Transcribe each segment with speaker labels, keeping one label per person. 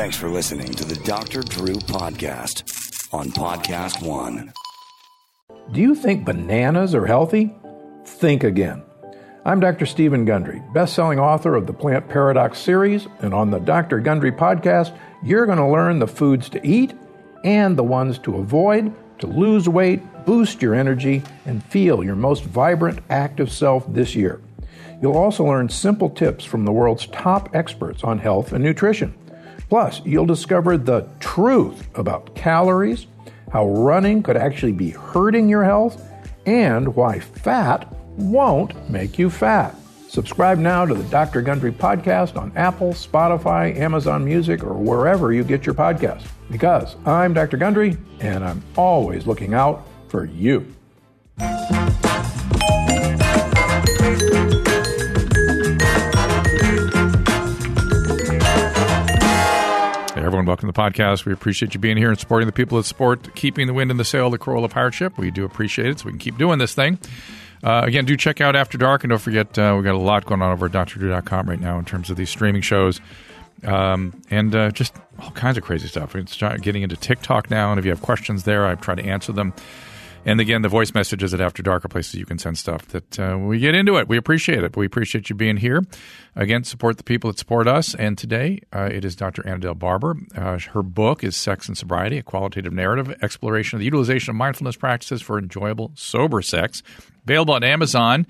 Speaker 1: Thanks for listening to the Dr. Drew Podcast on Podcast One.
Speaker 2: Do you think bananas are healthy? Think again. I'm Dr. Stephen Gundry, best-selling author of the Plant Paradox series, and on the Dr. Gundry podcast, you're going to learn the foods to eat and the ones to avoid to lose weight, boost your energy, and feel your most vibrant, active self this year. You'll also learn simple tips from the world's top experts on health and nutrition. Plus, you'll discover the truth about calories, how running could actually be hurting your health, and why fat won't make you fat. Subscribe now to the Dr. Gundry podcast on Apple, Spotify, Amazon Music, or wherever you get your podcasts. Because I'm Dr. Gundry, and I'm always looking out for you.
Speaker 3: Welcome to the podcast. We appreciate you being here and supporting the people that support keeping the wind in the sail of the Corolla Pirate Ship. We do appreciate it, so we can keep doing this thing. Uh, again, do check out After Dark, and don't forget, uh, we've got a lot going on over at drdrew.com right now in terms of these streaming shows um, and uh, just all kinds of crazy stuff. It's getting into TikTok now, and if you have questions there, I try to answer them. And again, the voice messages at After Dark are places you can send stuff that uh, we get into it. We appreciate it. We appreciate you being here. Again, support the people that support us. And today uh, it is Dr. Anadel Barbour. Uh, her book is Sex and Sobriety, a qualitative narrative exploration of the utilization of mindfulness practices for enjoyable, sober sex. Available on Amazon.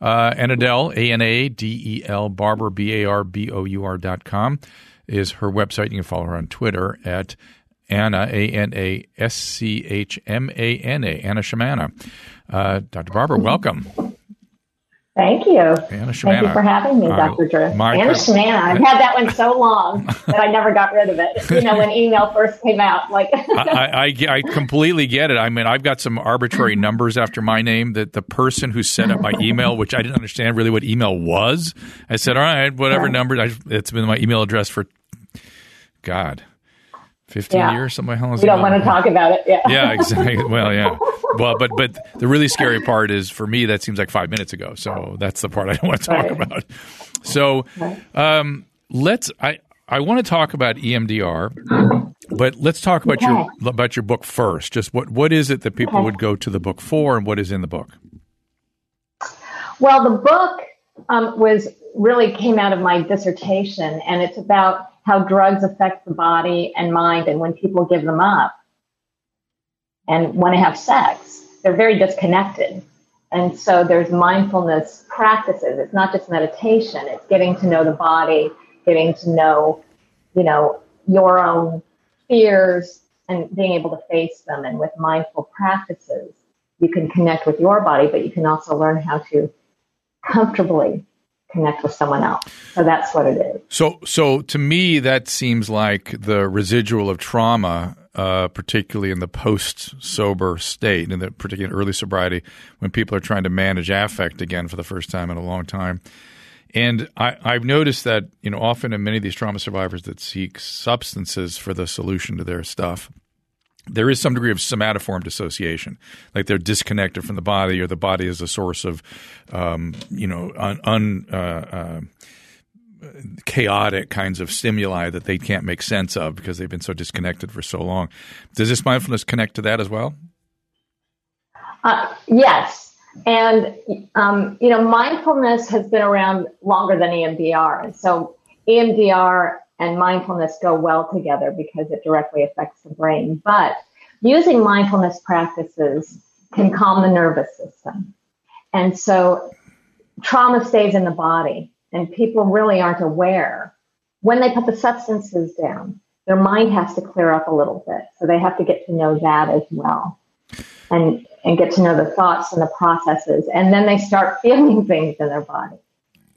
Speaker 3: Uh, Annadelle, A N A D E L, Barbour, B A R B O U R dot com is her website. You can follow her on Twitter at Anna, A N A S C H M A N A, Anna Shamana. Uh, Dr. Barbour, welcome.
Speaker 4: Thank you. Anna Thank you for having me, Dr. Drew. Anna Shamana. I've had that one so long that I never got rid of it. You know, when email first came out, like
Speaker 3: I, I, I, completely get it. I mean, I've got some arbitrary numbers after my name that the person who set up my email, which I didn't understand really what email was, I said, all right, whatever right. number. I, it's been my email address for God 15 yeah. years, something like that.
Speaker 4: We don't want to talk about it. Yeah.
Speaker 3: Yeah, exactly. well, yeah. Well, but but the really scary part is for me that seems like five minutes ago. So that's the part I don't want to talk right. about. So um, let's. I I want to talk about EMDR, but let's talk about okay. your about your book first. Just what what is it that people okay. would go to the book for, and what is in the book?
Speaker 4: Well, the book um, was really came out of my dissertation, and it's about how drugs affect the body and mind, and when people give them up and want to have sex, they're very disconnected. And so there's mindfulness practices. It's not just meditation, it's getting to know the body, getting to know, you know, your own fears and being able to face them. And with mindful practices, you can connect with your body, but you can also learn how to comfortably connect with someone else. So that's what it is.
Speaker 3: So, so to me, that seems like the residual of trauma, uh, particularly in the post-sober state, in the particularly early sobriety, when people are trying to manage affect again for the first time in a long time. And I, I've noticed that you know often in many of these trauma survivors that seek substances for the solution to their stuff, there is some degree of somatoform dissociation, like they're disconnected from the body, or the body is a source of, um, you know, un, un uh, uh, chaotic kinds of stimuli that they can't make sense of because they've been so disconnected for so long. Does this mindfulness connect to that as well?
Speaker 4: Uh, yes, and um, you know, mindfulness has been around longer than EMDR, and so EMDR and mindfulness go well together because it directly affects the brain. But using mindfulness practices can calm the nervous system. And so trauma stays in the body, and people really aren't aware. When they put the substances down, their mind has to clear up a little bit. So they have to get to know that as well. And and get to know the thoughts and the processes. And then they start feeling things in their body.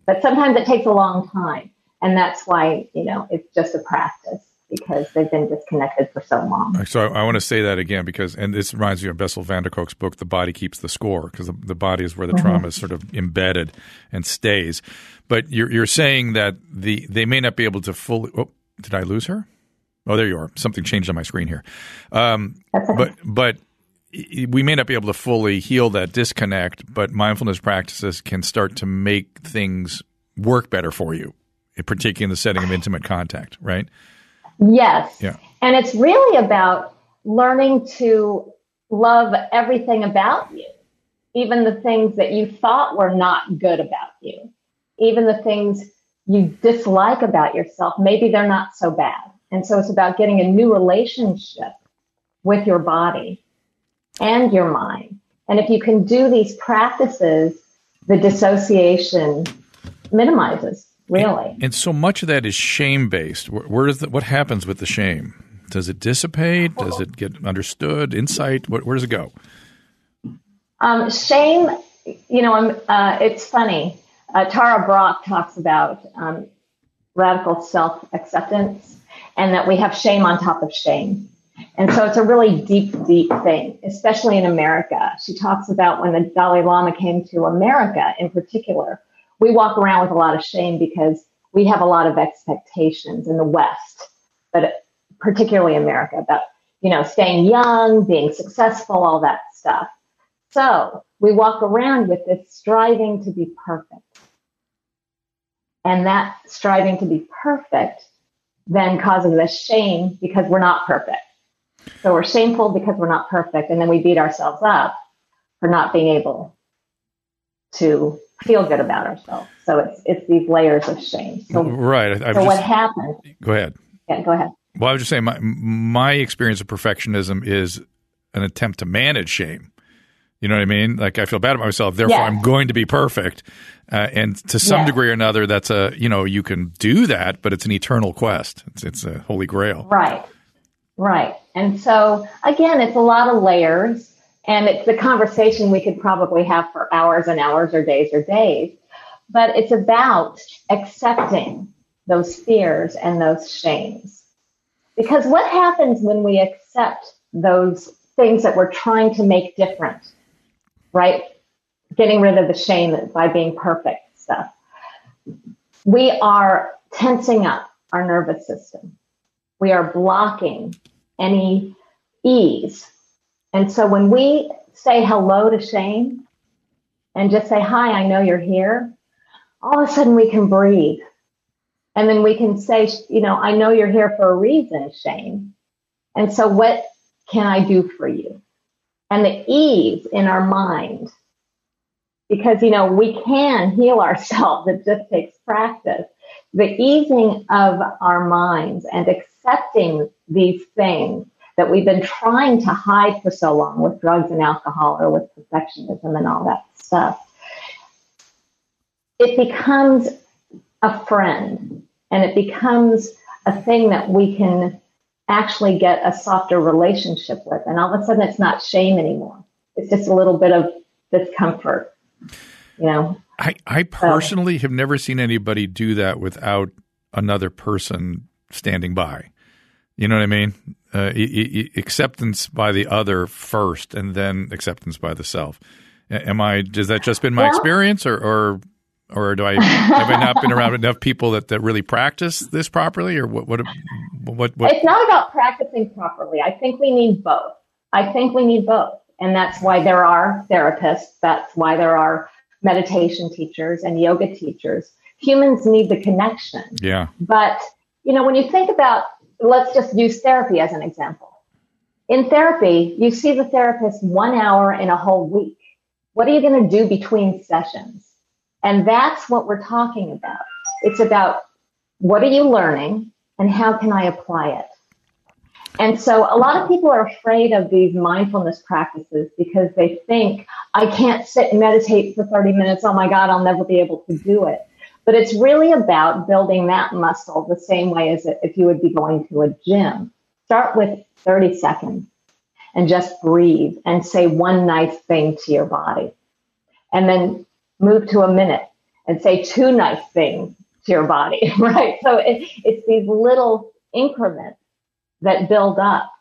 Speaker 4: But sometimes it takes a long time. And that's why, you know, it's just a practice because they've been disconnected for so long.
Speaker 3: So I, I, want to say that again because, and this reminds me of Bessel van der Kolk's book, The Body Keeps the Score, because the, the, body is where the mm-hmm. trauma is sort of embedded and stays. But you're, you're saying that the they may not be able to fully. Oh, did I lose her? Oh, there you are. Something changed on my screen here. Um. But but we may not be able to fully heal that disconnect, but mindfulness practices can start to make things work better for you particularly in the setting of intimate contact, right?
Speaker 4: Yes.
Speaker 3: Yeah.
Speaker 4: And it's really about learning to love everything about you, even the things that you thought were not good about you, even the things you dislike about yourself. Maybe they're not so bad. And so it's about getting a new relationship with your body and your mind. And if you can do these practices, the dissociation minimizes, really.
Speaker 3: And so much of that is shame based. Where, where is the, what happens with the shame? Does it dissipate? Does it get understood? Insight? What, where does it go?
Speaker 4: Um, shame, you know, I'm, uh, it's funny. Uh, Tara Brach talks about um, radical self acceptance and that we have shame on top of shame. And so it's a really deep, deep thing, especially in America. She talks about when the Dalai Lama came to America in particular, we walk around with a lot of shame because we have a lot of expectations in the West, but particularly America, about, you know, staying young, being successful, all that stuff. So we walk around with this striving to be perfect. And that striving to be perfect then causes us shame because we're not perfect. So we're shameful because we're not perfect, and then we beat ourselves up for not being able to feel good about ourselves. So it's it's these layers of shame. So
Speaker 3: right. I,
Speaker 4: so
Speaker 3: just,
Speaker 4: what happens?
Speaker 3: Go ahead.
Speaker 4: Yeah, go ahead.
Speaker 3: Well, I was just saying my my experience of perfectionism is an attempt to manage shame. You know what I mean? Like I feel bad about myself, therefore
Speaker 4: Yes.
Speaker 3: I'm going to be perfect. Uh, and to some
Speaker 4: Yes.
Speaker 3: degree or another, that's a you know you can do that, but it's an eternal quest. It's, it's a holy grail.
Speaker 4: Right. Right. And so again, it's a lot of layers and it's a conversation we could probably have for hours and hours or days or days. But it's about accepting those fears and those shames. Because what happens when we accept those things that we're trying to make different, right? Getting rid of the shame by being perfect stuff. We are tensing up our nervous system we are blocking any ease. And so when we say hello to shame and just say, Hi, I know you're here, all of a sudden we can breathe. And then we can say, You know, I know you're here for a reason, Shane. And so what can I do for you? And the ease in our mind, because, you know, we can heal ourselves, it just takes practice the easing of our minds and accepting these things that we've been trying to hide for so long with drugs and alcohol or with perfectionism and all that stuff, it becomes a friend and it becomes a thing that we can actually get a softer relationship with. And all of a sudden, it's not shame anymore. It's just a little bit of discomfort, you know.
Speaker 3: I, I personally have never seen anybody do that without another person standing by. You know what I mean? Uh, e- e- acceptance by the other first, and then acceptance by the self. Am I? Has that just been my
Speaker 4: Well-
Speaker 3: experience, or, or or do I have I not been around enough people that, that really practice this properly, or what? What? What? what
Speaker 4: It's not about practicing properly. I think we need both. I think we need both. And that's why there are therapists. That's why there are meditation teachers and yoga teachers. Humans need the connection.
Speaker 3: yeah.
Speaker 4: But, you know, when you think about, let's just use therapy as an example. In therapy, you see the therapist one hour in a whole week. What are you going to do between sessions? And that's what we're talking about. It's about what are you learning and how can I apply it? And so a lot of people are afraid of these mindfulness practices because they think, I can't sit and meditate for 30 minutes. Oh my God, I'll never be able to do it. But it's really about building that muscle the same way as if you would be going to a gym. Start with 30 seconds and just breathe and say one nice thing to your body. And then move to a minute and say two nice things to your body, right? So it, it's these little increments that build up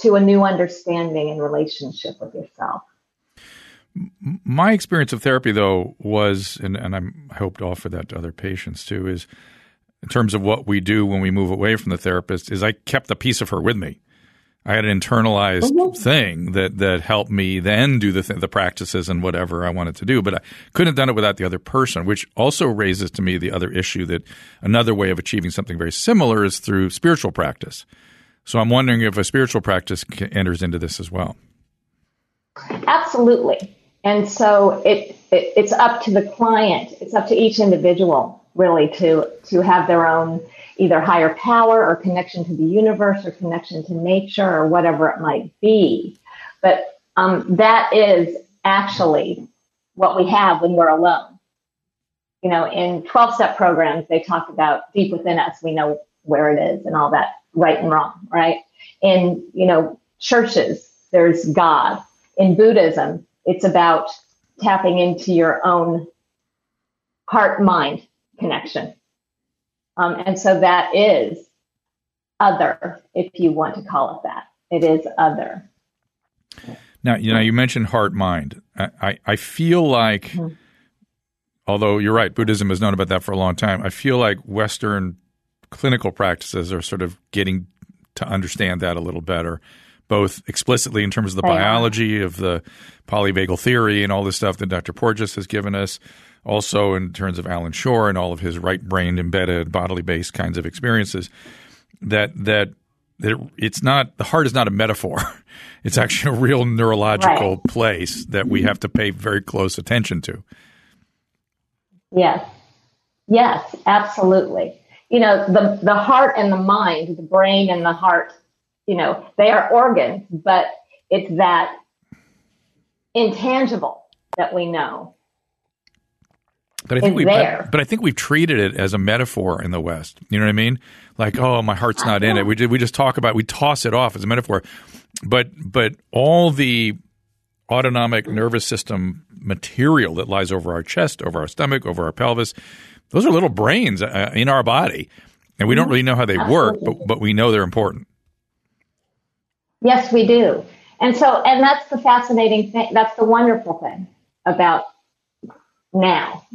Speaker 4: to a new understanding and relationship with yourself.
Speaker 3: My experience of therapy, though, was, and, and I'm, I hope to offer that to other patients too, is in terms of what we do when we move away from the therapist, is I kept a piece of her with me. I had an internalized mm-hmm. thing that that helped me then do the th- the practices and whatever I wanted to do, but I couldn't have done it without the other person. Which also raises to me the other issue that another way of achieving something very similar is through spiritual practice. So I'm wondering if a spiritual practice enters into this as well.
Speaker 4: Absolutely, and so it, it it's up to the client. It's up to each individual really to to have their own either higher power or connection to the universe or connection to nature or whatever it might be. But um, that is actually what we have when we're alone. You know, in 12 step programs, they talk about deep within us, we know where it is and all that right and wrong, right? In, you know, churches, there's God. In Buddhism, it's about tapping into your own heart mind connection um, and so that is other, if you want to call it that. It is other.
Speaker 3: Now, you know, you mentioned heart mind. I, I, I feel like, mm-hmm. although you're right, Buddhism has known about that for a long time. I feel like Western clinical practices are sort of getting to understand that a little better, both explicitly in terms of the biology of the polyvagal theory and all this stuff that Dr. Porges has given us, also in terms of Allan Schore and all of his right-brained embedded bodily based kinds of experiences that that that it's not the heart is not a metaphor it's actually a real neurological right. place that we have to pay very close attention to
Speaker 4: yes yes absolutely you know the the heart and the mind the brain and the heart you know they are organs but it's that intangible that we know
Speaker 3: but I think we but I think we've treated it as a metaphor in the West. You know what I mean? Like, oh, my heart's not in it. We we just talk about we toss it off as a metaphor. But but all the autonomic nervous system material that lies over our chest, over our stomach, over our pelvis, those are little brains uh, in our body, and we don't really know how they work, but but we know they're important.
Speaker 4: Yes, we do. And so, and that's the fascinating thing. That's the wonderful thing about now.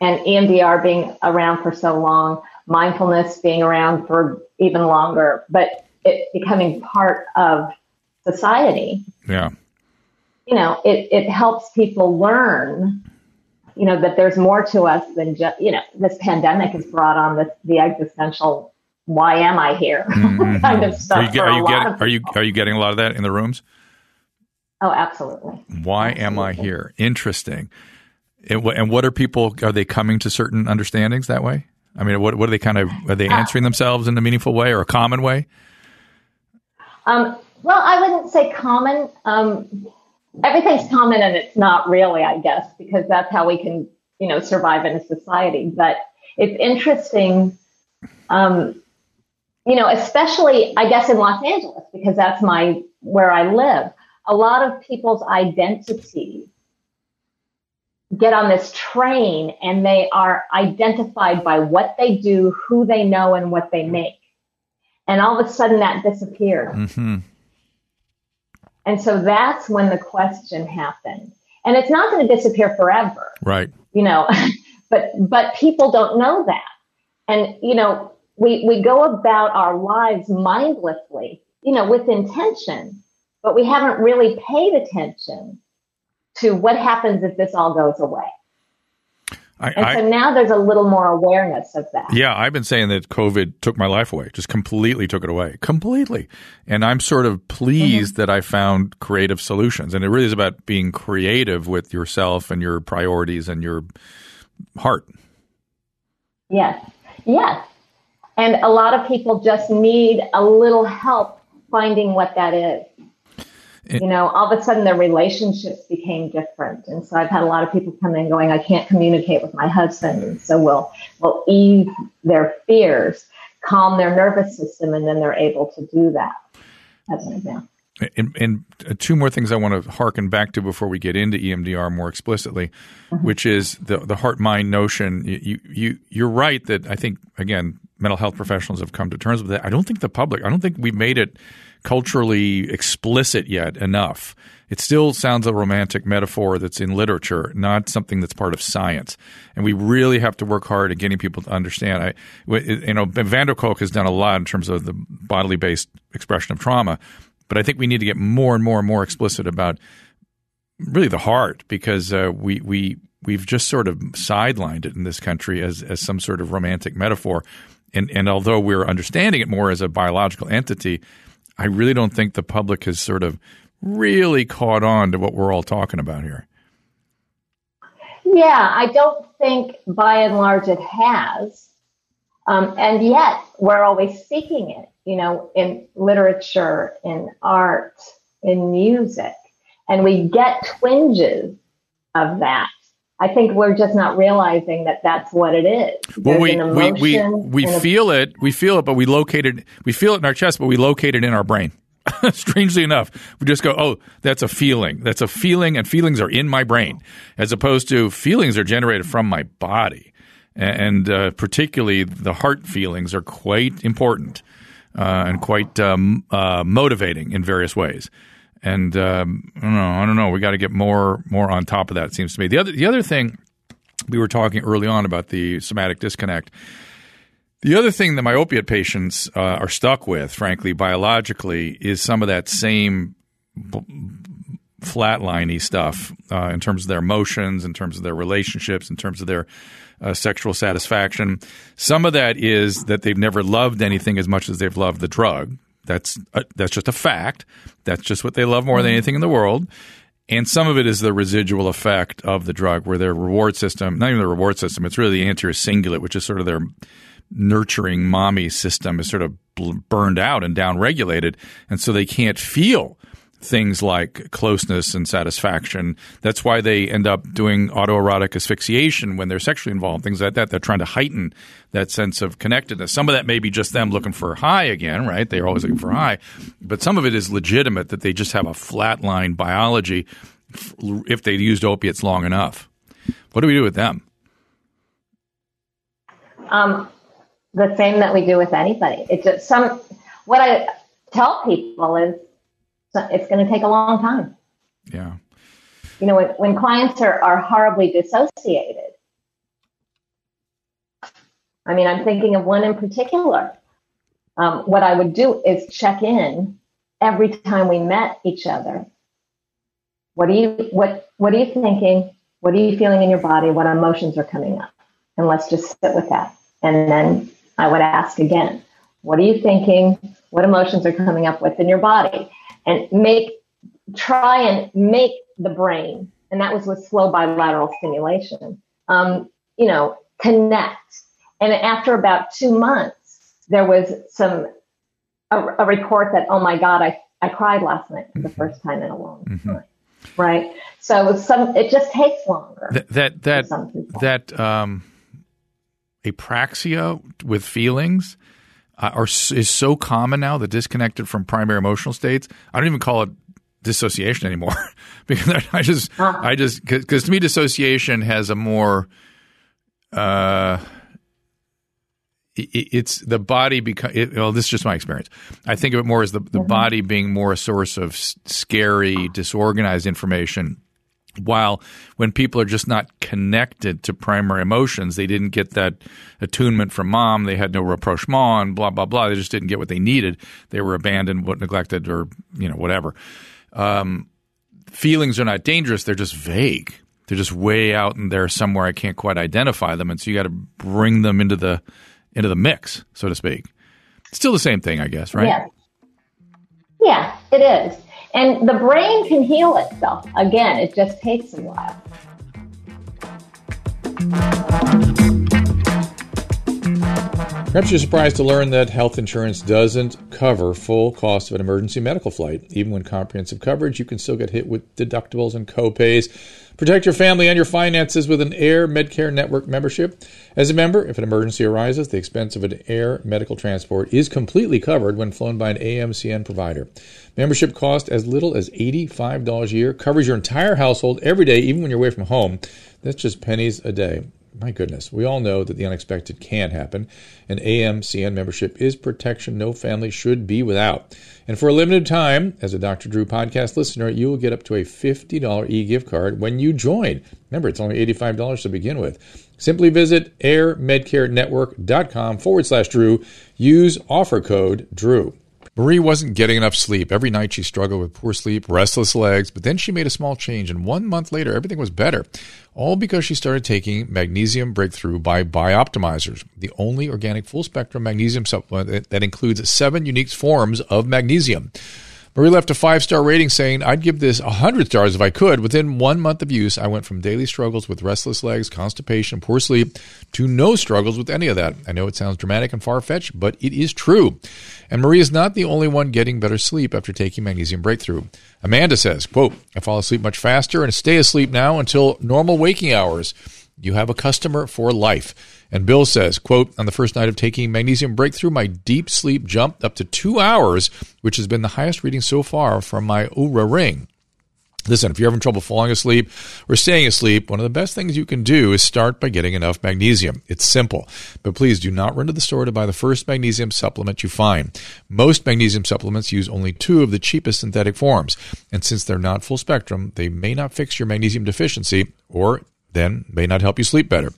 Speaker 4: And EMDR being around for so long, mindfulness being around for even longer, but it becoming part of society.
Speaker 3: Yeah.
Speaker 4: You know, it, it helps people learn, you know, that there's more to us than just, you know, this pandemic has brought on this, the existential, why am I here mm-hmm. kind of stuff.
Speaker 3: Are you, are you getting, are you, are you getting a lot of that in the rooms?
Speaker 4: Oh, absolutely.
Speaker 3: Why absolutely. am I here? Interesting. And what are people? Are they coming to certain understandings that way? I mean, what what are they kind of? Are they uh, answering themselves in a meaningful way or a common way?
Speaker 4: Um, well, I wouldn't say common. Um, everything's common, and it's not really, I guess, because that's how we can, you know, survive in a society. But it's interesting, um, you know, especially I guess in Los Angeles because that's my where I live. A lot of people's identity get on this train and they are identified by what they do, who they know, and what they make. And all of a sudden that disappeared. Mm-hmm. And so that's when the question happened. And it's not going to disappear forever.
Speaker 3: Right.
Speaker 4: You know, but but people don't know that. And you know, we we go about our lives mindlessly, you know, with intention, but we haven't really paid attention to what happens if this all goes away. I, and so I, now there's a little more awareness of that.
Speaker 3: Yeah, I've been saying that COVID took my life away, just completely took it away, completely. And I'm sort of pleased mm-hmm. that I found creative solutions. And it really is about being creative with yourself and your priorities and your heart.
Speaker 4: Yes, yes. And a lot of people just need a little help finding what that is you know, all of a sudden their relationships became different. And so I've had a lot of people come in going, I can't communicate with my husband. And so we'll, we'll ease their fears, calm their nervous system, and then they're able to do that as an example.
Speaker 3: And, and, two more things I want to harken back to before we get into EMDR more explicitly, mm-hmm. which is the the heart mind notion. You you you're right that I think again mental health professionals have come to terms with it. I don't think the public. I don't think we've made it culturally explicit yet enough. It still sounds a romantic metaphor that's in literature, not something that's part of science. And we really have to work hard at getting people to understand. I, you know, Van der Kolk has done a lot in terms of the bodily based expression of trauma. But I think we need to get more and more and more explicit about really the heart because uh, we we we've just sort of sidelined it in this country as as some sort of romantic metaphor. And and although we're understanding it more as a biological entity, I really don't think the public has sort of really caught on to what we're all talking about here.
Speaker 4: Yeah, I don't think by and large it has. Um, and yet we're always seeking it, you know, in literature, in art, in music. And we get twinges of that. I think we're just not realizing that that's what it is.
Speaker 3: Well, we, we, we, we feel it, we feel it, but we locate it, we feel it in our chest, but we locate it in our brain. Strangely enough, we just go, oh, that's a feeling. That's a feeling, and feelings are in my brain, as opposed to feelings are generated from my body. And uh, particularly the heart feelings are quite important uh, and quite um, uh, motivating in various ways. And um, I don't know, I don't know. We got to get more more on top of that. It seems to me. The other the other thing we were talking early on about the somatic disconnect the other thing that my opiate patients uh, are stuck with, frankly, biologically, is some of that same b- flatliney stuff uh, in terms of their emotions, in terms of their relationships, in terms of their uh, sexual satisfaction. Some of that is that they've never loved anything as much as they've loved the drug. That's a, that's just a fact. That's just what they love more than mm-hmm. anything in the world. And some of it is the residual effect of the drug, where their reward system, not even the reward system, it's really the anterior cingulate, which is sort of their nurturing mommy system is sort of burned out and downregulated, and so they can't feel things like closeness and satisfaction. That's why they end up doing autoerotic asphyxiation when they're sexually involved, things like that. They're trying to heighten that sense of connectedness. Some of that may be just them looking for high again, right? They're always looking for high. But some of it is legitimate that they just have a flatline biology if they used opiates long enough. What do we do with them?
Speaker 4: Um, the same that we do with anybody. It's just some, what I tell people is it's going to take a long time.
Speaker 3: Yeah.
Speaker 4: You know, when, when clients are, are horribly dissociated, I mean, I'm thinking of one in particular. Um, what I would do is check in every time we met each other. What are you what what are you thinking? What are you feeling in your body? What emotions are coming up? And let's just sit with that. And then I would ask again, what are you thinking? What emotions are coming up within your body? And make, try and make the brain, and that was with slow bilateral stimulation, um, you know, connect. And after about two months, there was some, a, a report that, oh my God, I, I cried last night for the mm-hmm. first time in a long mm-hmm. time. Right. So some, it just takes longer.
Speaker 3: That, that, that, that, um, apraxia with feelings are is so common now. The disconnected from primary emotional states. I don't even call it dissociation anymore because I just. I just because to me dissociation has a more uh it, it's the body become it, well this is just my experience i think of it more as the, the mm-hmm. body being more a source of scary disorganized information while when people are just not connected to primary emotions, they didn't get that attunement from mom, they had no rapprochement, and blah blah blah. They just didn't get what they needed. They were abandoned, neglected, or you know whatever. Um, feelings are not dangerous; they're just vague. They're just way out in there somewhere. I can't quite identify them, and so you got to bring them into the into the mix, so to speak. Still the same thing, I guess, right?
Speaker 4: Yeah, yeah, it is. And the brain can heal itself. Again, it just takes a while.
Speaker 3: Perhaps you're surprised to learn that health insurance doesn't cover full cost of an emergency medical flight. Even when comprehensive coverage, you can still get hit with deductibles and copays. Protect your family and your finances with an AirMedCare Network membership. As a member, if an emergency arises, the expense of an air medical transport is completely covered when flown by an AMCN provider. Membership costs as little as $85 a year, covers your entire household every day, even when you're away from home. That's just pennies a day. My goodness, we all know that the unexpected can happen. An AMCN membership is protection no family should be without. And for a limited time, as a Dr. Drew podcast listener, you will get up to a $50 e gift card when you join. Remember, it's only $85 to begin with. Simply visit airmedcarenetwork.com forward slash Drew. Use offer code Drew. Marie wasn't getting enough sleep. Every night she struggled with poor sleep, restless legs, but then she made a small change, and one month later, everything was better. All because she started taking Magnesium Breakthrough by Bioptimizers, the only organic full spectrum magnesium supplement that includes seven unique forms of magnesium. Marie left a five star rating saying, I'd give this 100 stars if I could. Within one month of use, I went from daily struggles with restless legs, constipation, poor sleep, to no struggles with any of that. I know it sounds dramatic and far fetched, but it is true. And Marie is not the only one getting better sleep after taking Magnesium Breakthrough. Amanda says, quote, I fall asleep much faster and stay asleep now until normal waking hours. You have a customer for life. And Bill says, quote, on the first night of taking magnesium breakthrough, my deep sleep jumped up to two hours, which has been the highest reading so far from my Oura ring. Listen, if you're having trouble falling asleep or staying asleep, one of the best things you can do is start by getting enough magnesium. It's simple, but please do not run to the store to buy the first magnesium supplement you find. Most magnesium supplements use only two of the cheapest synthetic forms, and since they're not full spectrum, they may not fix your magnesium deficiency or then may not help you sleep better.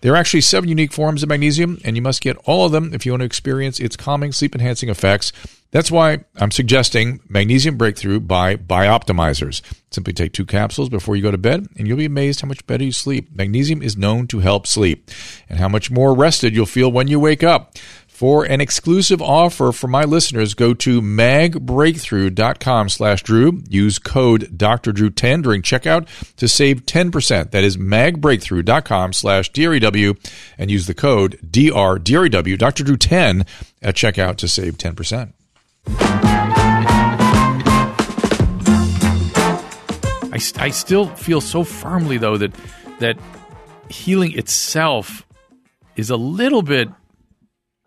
Speaker 3: There are actually seven unique forms of magnesium, and you must get all of them if you want to experience its calming, sleep enhancing effects. That's why I'm suggesting Magnesium Breakthrough by Bioptimizers. Simply take two capsules before you go to bed, and you'll be amazed how much better you sleep. Magnesium is known to help sleep, and how much more rested you'll feel when you wake up. For an exclusive offer for my listeners, go to magbreakthrough.com slash Drew. Use code Dr. Drew 10 during checkout to save 10%. That is magbreakthrough.com slash DREW and use the code DR, DREW, Dr. Drew 10 at checkout to save 10%. I, I still feel so firmly, though, that, that healing itself is a little bit –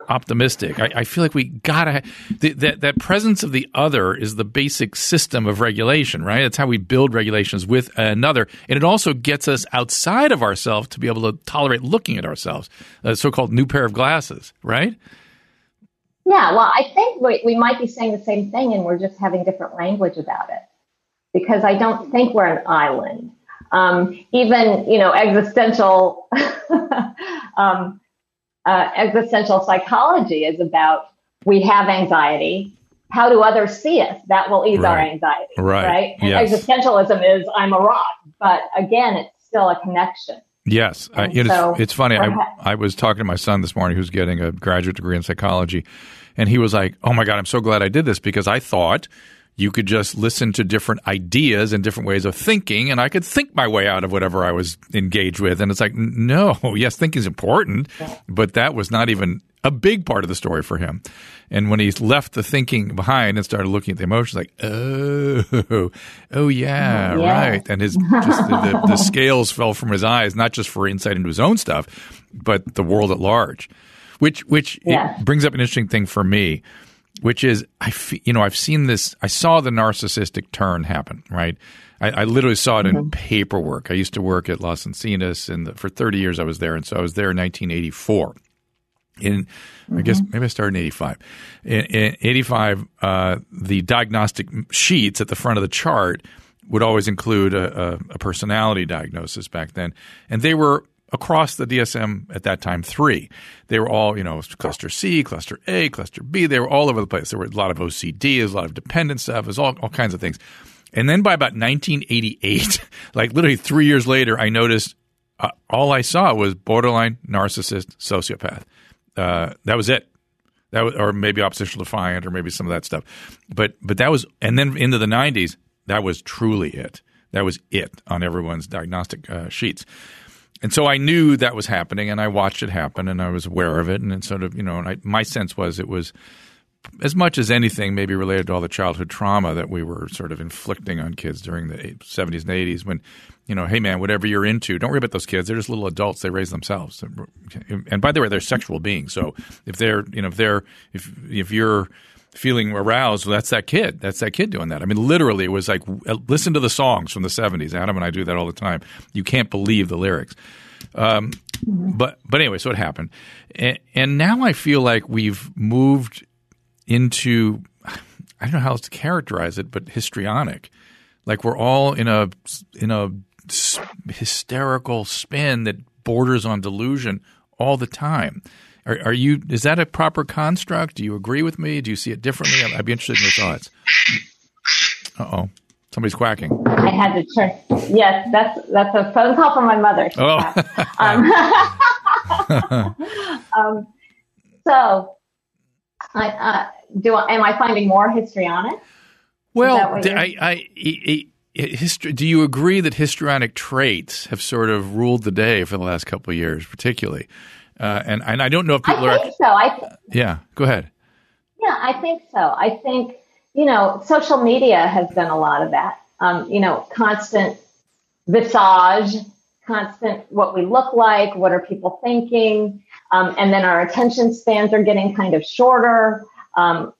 Speaker 3: optimistic. I, I feel like we gotta that that presence of the other is the basic system of regulation, right? That's how we build regulations with another, and it also gets us outside of ourselves to be able to tolerate looking at ourselves. A so-called new pair of glasses, right?
Speaker 4: Yeah, well, I think we, we might be saying the same thing, and we're just having different language about it. Because I don't think we're an island. Um, even you know existential um, uh, existential psychology is about we have anxiety. How do others see us? That will ease
Speaker 3: right.
Speaker 4: our anxiety.
Speaker 3: Right.
Speaker 4: Right.
Speaker 3: Yes.
Speaker 4: Existentialism is I'm a rock, but again, it's still a connection.
Speaker 3: Yes, it
Speaker 4: so
Speaker 3: is, it's funny. I, I was talking to my son this morning, who's getting a graduate degree in psychology, and he was like, "Oh my god, I'm so glad I did this because I thought." You could just listen to different ideas and different ways of thinking, and I could think my way out of whatever I was engaged with. And it's like, no, yes, thinking is important, but that was not even a big part of the story for him. And when he left the thinking behind and started looking at the emotions, like, oh, oh yeah, yeah. right. And his just the, the, the scales fell from his eyes, not just for insight into his own stuff, but the world at large. Which which yeah. brings up an interesting thing for me which is I you know I've seen this I saw the narcissistic turn happen right I, I literally saw it mm-hmm. in paperwork I used to work at Las Encinas and for 30 years I was there and so I was there in 1984 in mm-hmm. I guess mm-hmm. maybe I started in 85 in, in 85 uh, the diagnostic sheets at the front of the chart would always include a, a, a personality diagnosis back then and they were across the DSM at that time three. They were all, you know, cluster C, cluster A, cluster B. They were all over the place. There were a lot of OCD, there's a lot of dependent stuff, there's all, all kinds of things. And then by about 1988, like literally three years later, I noticed uh, all I saw was borderline narcissist sociopath. Uh, that was it. That was, or maybe oppositional defiant, or maybe some of that stuff. But but that was, and then into the 90s, that was truly it. That was it on everyone's diagnostic uh, sheets and so I knew that was happening, and I watched it happen, and I was aware of it, and it sort of, you know, I, my sense was it was as much as anything maybe related to all the childhood trauma that we were sort of inflicting on kids during the 70s and 80s when you know hey man whatever you're into don't worry about those kids. They're just little adults. They raise themselves. And by the way they're sexual beings. So if they're you know if they're if if you're feeling aroused. Well, that's that kid. That's that kid doing that. I mean, literally, it was like listen to the songs from the '70s. Adam and I do that all the time. You can't believe the lyrics. Um, but but anyway, so it happened, and, and now I feel like we've moved into I don't know how else to characterize it, but histrionic. Like we're all in a in a hysterical spin that borders on delusion all the time Are, are you? Is that a proper construct? Do you agree with me? Do you see it differently? I'd be interested in your thoughts. Uh oh, somebody's quacking.
Speaker 4: I had to turn. Yes, that's that's a phone call from my mother.
Speaker 3: Oh.
Speaker 4: um, um, so, I uh, do. I, am I finding more histrionic?
Speaker 3: Well,
Speaker 4: what
Speaker 3: d-
Speaker 4: you're-
Speaker 3: I, I, I- I- history, do you agree that histrionic traits have sort of ruled the day for the last couple of years, particularly? Uh, and and I don't know if people
Speaker 4: I
Speaker 3: are.
Speaker 4: think so. I
Speaker 3: Yeah, go ahead.
Speaker 4: Yeah, I think so. I think, you know, social media has done a lot of that. Um, you know, constant visage, constant what we look like, what are people thinking, um, and then our attention spans are getting kind of shorter. Um,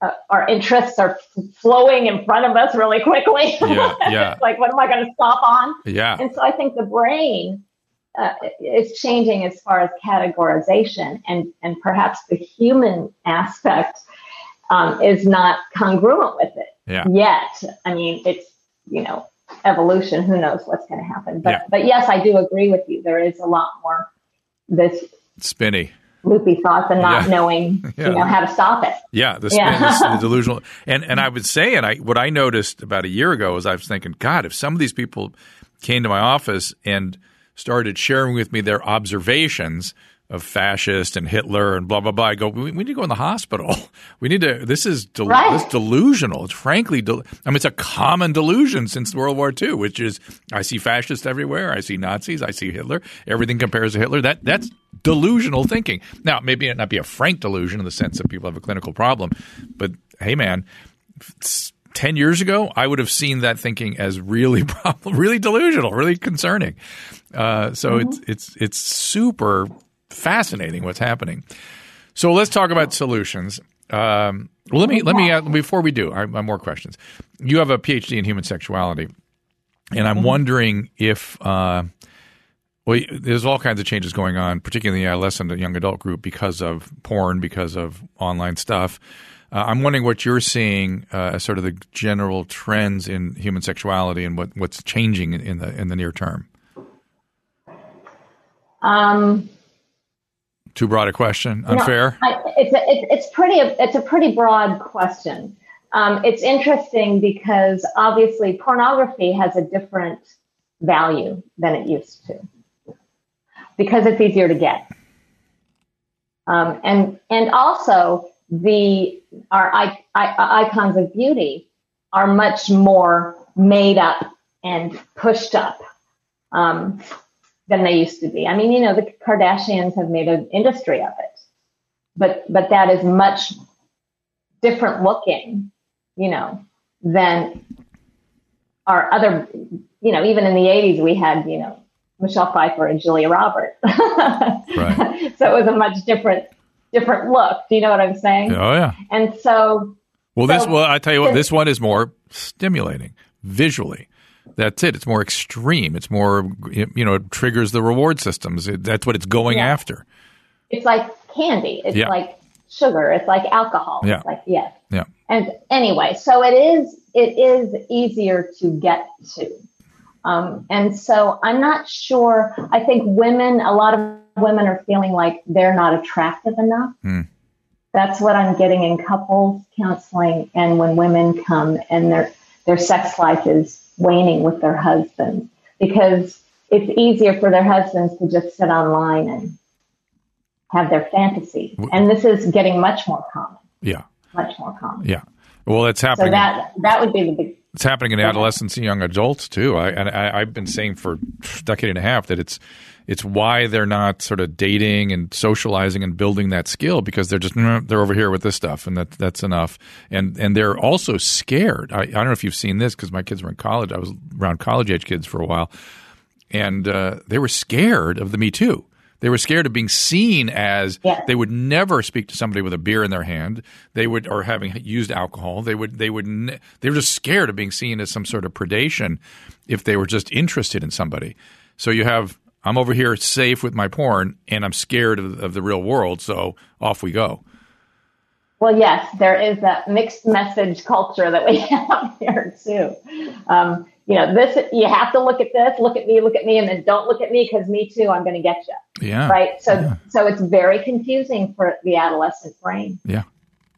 Speaker 4: uh, our interests are f- flowing in front of us really quickly.
Speaker 3: Yeah, yeah.
Speaker 4: Like, what am I going to stop on?
Speaker 3: Yeah,
Speaker 4: And so I think the brain uh, is changing as far as categorization, and, and perhaps the human aspect um, is not congruent with it
Speaker 3: yeah,
Speaker 4: yet. I mean, it's, you know, evolution, who knows what's going to happen. But,
Speaker 3: Yeah.
Speaker 4: but yes, I do agree with you. There is a lot more this
Speaker 3: spinny.
Speaker 4: loopy thoughts and not
Speaker 3: Yeah.
Speaker 4: knowing,
Speaker 3: Yeah.
Speaker 4: you know, how to stop it.
Speaker 3: Yeah, the spin,
Speaker 4: Yeah.
Speaker 3: the, the delusional, and and I would say, and I what I noticed about a year ago is I was thinking, God, if some of these people came to my office and started sharing with me their observations of fascist and Hitler and blah blah blah, I go, we, we need to go in the hospital. We need to. This is del-
Speaker 4: Right.
Speaker 3: this delusional. It's frankly, del- I mean, it's a common delusion since World War II, which is I see fascists everywhere, I see Nazis, I see Hitler. Everything compares to Hitler. That that's delusional thinking. Now, maybe it not be a frank delusion in the sense that people have a clinical problem, but hey, man, s- 10 years ago, I would have seen that thinking as really problem, really delusional, really concerning. Uh, so it's, it's, it's super fascinating what's happening. So let's talk about solutions. Um, well, let me, let me, add, before we do, I have more questions. You have a PhD in human sexuality, and I'm wondering if, uh, well, there's all kinds of changes going on, particularly in the adolescent and young adult group because of porn, because of online stuff. Uh, I'm wondering what you're seeing uh, as sort of the general trends in human sexuality and what, what's changing in the in the near term.
Speaker 4: Um,
Speaker 3: Too broad a question, unfair.
Speaker 4: I, it's a, it's it's pretty it's a pretty broad question. Um, it's interesting because obviously pornography has a different value than it used to because it's easier to get, um, and and also the our I, I, icons of beauty are much more made up and pushed up. Um, than they used to be. I mean, you know, the Kardashians have made an industry of it, but but that is much different looking, you know, than our other, you know, even in the '80s we had, you know, Michelle Pfeiffer and Julia Roberts.
Speaker 3: Right.
Speaker 4: so it was a much different different look. Do you know what I'm saying?
Speaker 3: oh yeah.
Speaker 4: And so
Speaker 3: Well, this well, I tell you what,
Speaker 4: so-
Speaker 3: this one is more stimulating visually. That's it. It's more extreme. It's more you know, it triggers the reward systems. It, that's what it's going
Speaker 4: Yeah.
Speaker 3: after.
Speaker 4: it's like candy. It's
Speaker 3: Yeah.
Speaker 4: like sugar. It's like alcohol.
Speaker 3: Yeah.
Speaker 4: It's like yes.
Speaker 3: Yeah.
Speaker 4: And anyway, so it is it is easier to get to. Um, and so I'm not sure. I think women, a lot of women are feeling like they're not attractive enough.
Speaker 3: Hmm.
Speaker 4: That's what I'm getting in couples counseling, and when women come and their their sex life is waning with their husbands because it's easier for their husbands to just sit online and have their fantasy. And this is getting much more common,
Speaker 3: Yeah.
Speaker 4: much more common.
Speaker 3: Yeah. Well, it's
Speaker 4: So
Speaker 3: happening.
Speaker 4: that that would be the big.
Speaker 3: it's happening in adolescents and young adults too. I, and I, I've been saying for a decade and a half that it's it's why they're not sort of dating and socializing and building that skill because they're just "Mm, they're over here with this stuff and that that's enough. And and they're also scared. I, I don't know if you've seen this because my kids were in college. I was around college age kids for a while, and uh, they were scared of the Me Too. They were scared of being seen as
Speaker 4: Yes.
Speaker 3: they would never speak to somebody with a beer in their hand. They would or having used alcohol. They would they would ne- they were just scared of being seen as some sort of predation if they were just interested in somebody. So you have I'm over here safe with my porn and I'm scared of, of the real world. So off we go.
Speaker 4: Well, yes, there is that mixed message culture that we have here too. Um, you know, this, you have to look at this, look at me, look at me, and then don't look at me because me too, I'm going to get you.
Speaker 3: Yeah.
Speaker 4: Right. So,
Speaker 3: Yeah.
Speaker 4: so it's very confusing for the adolescent brain.
Speaker 3: Yeah.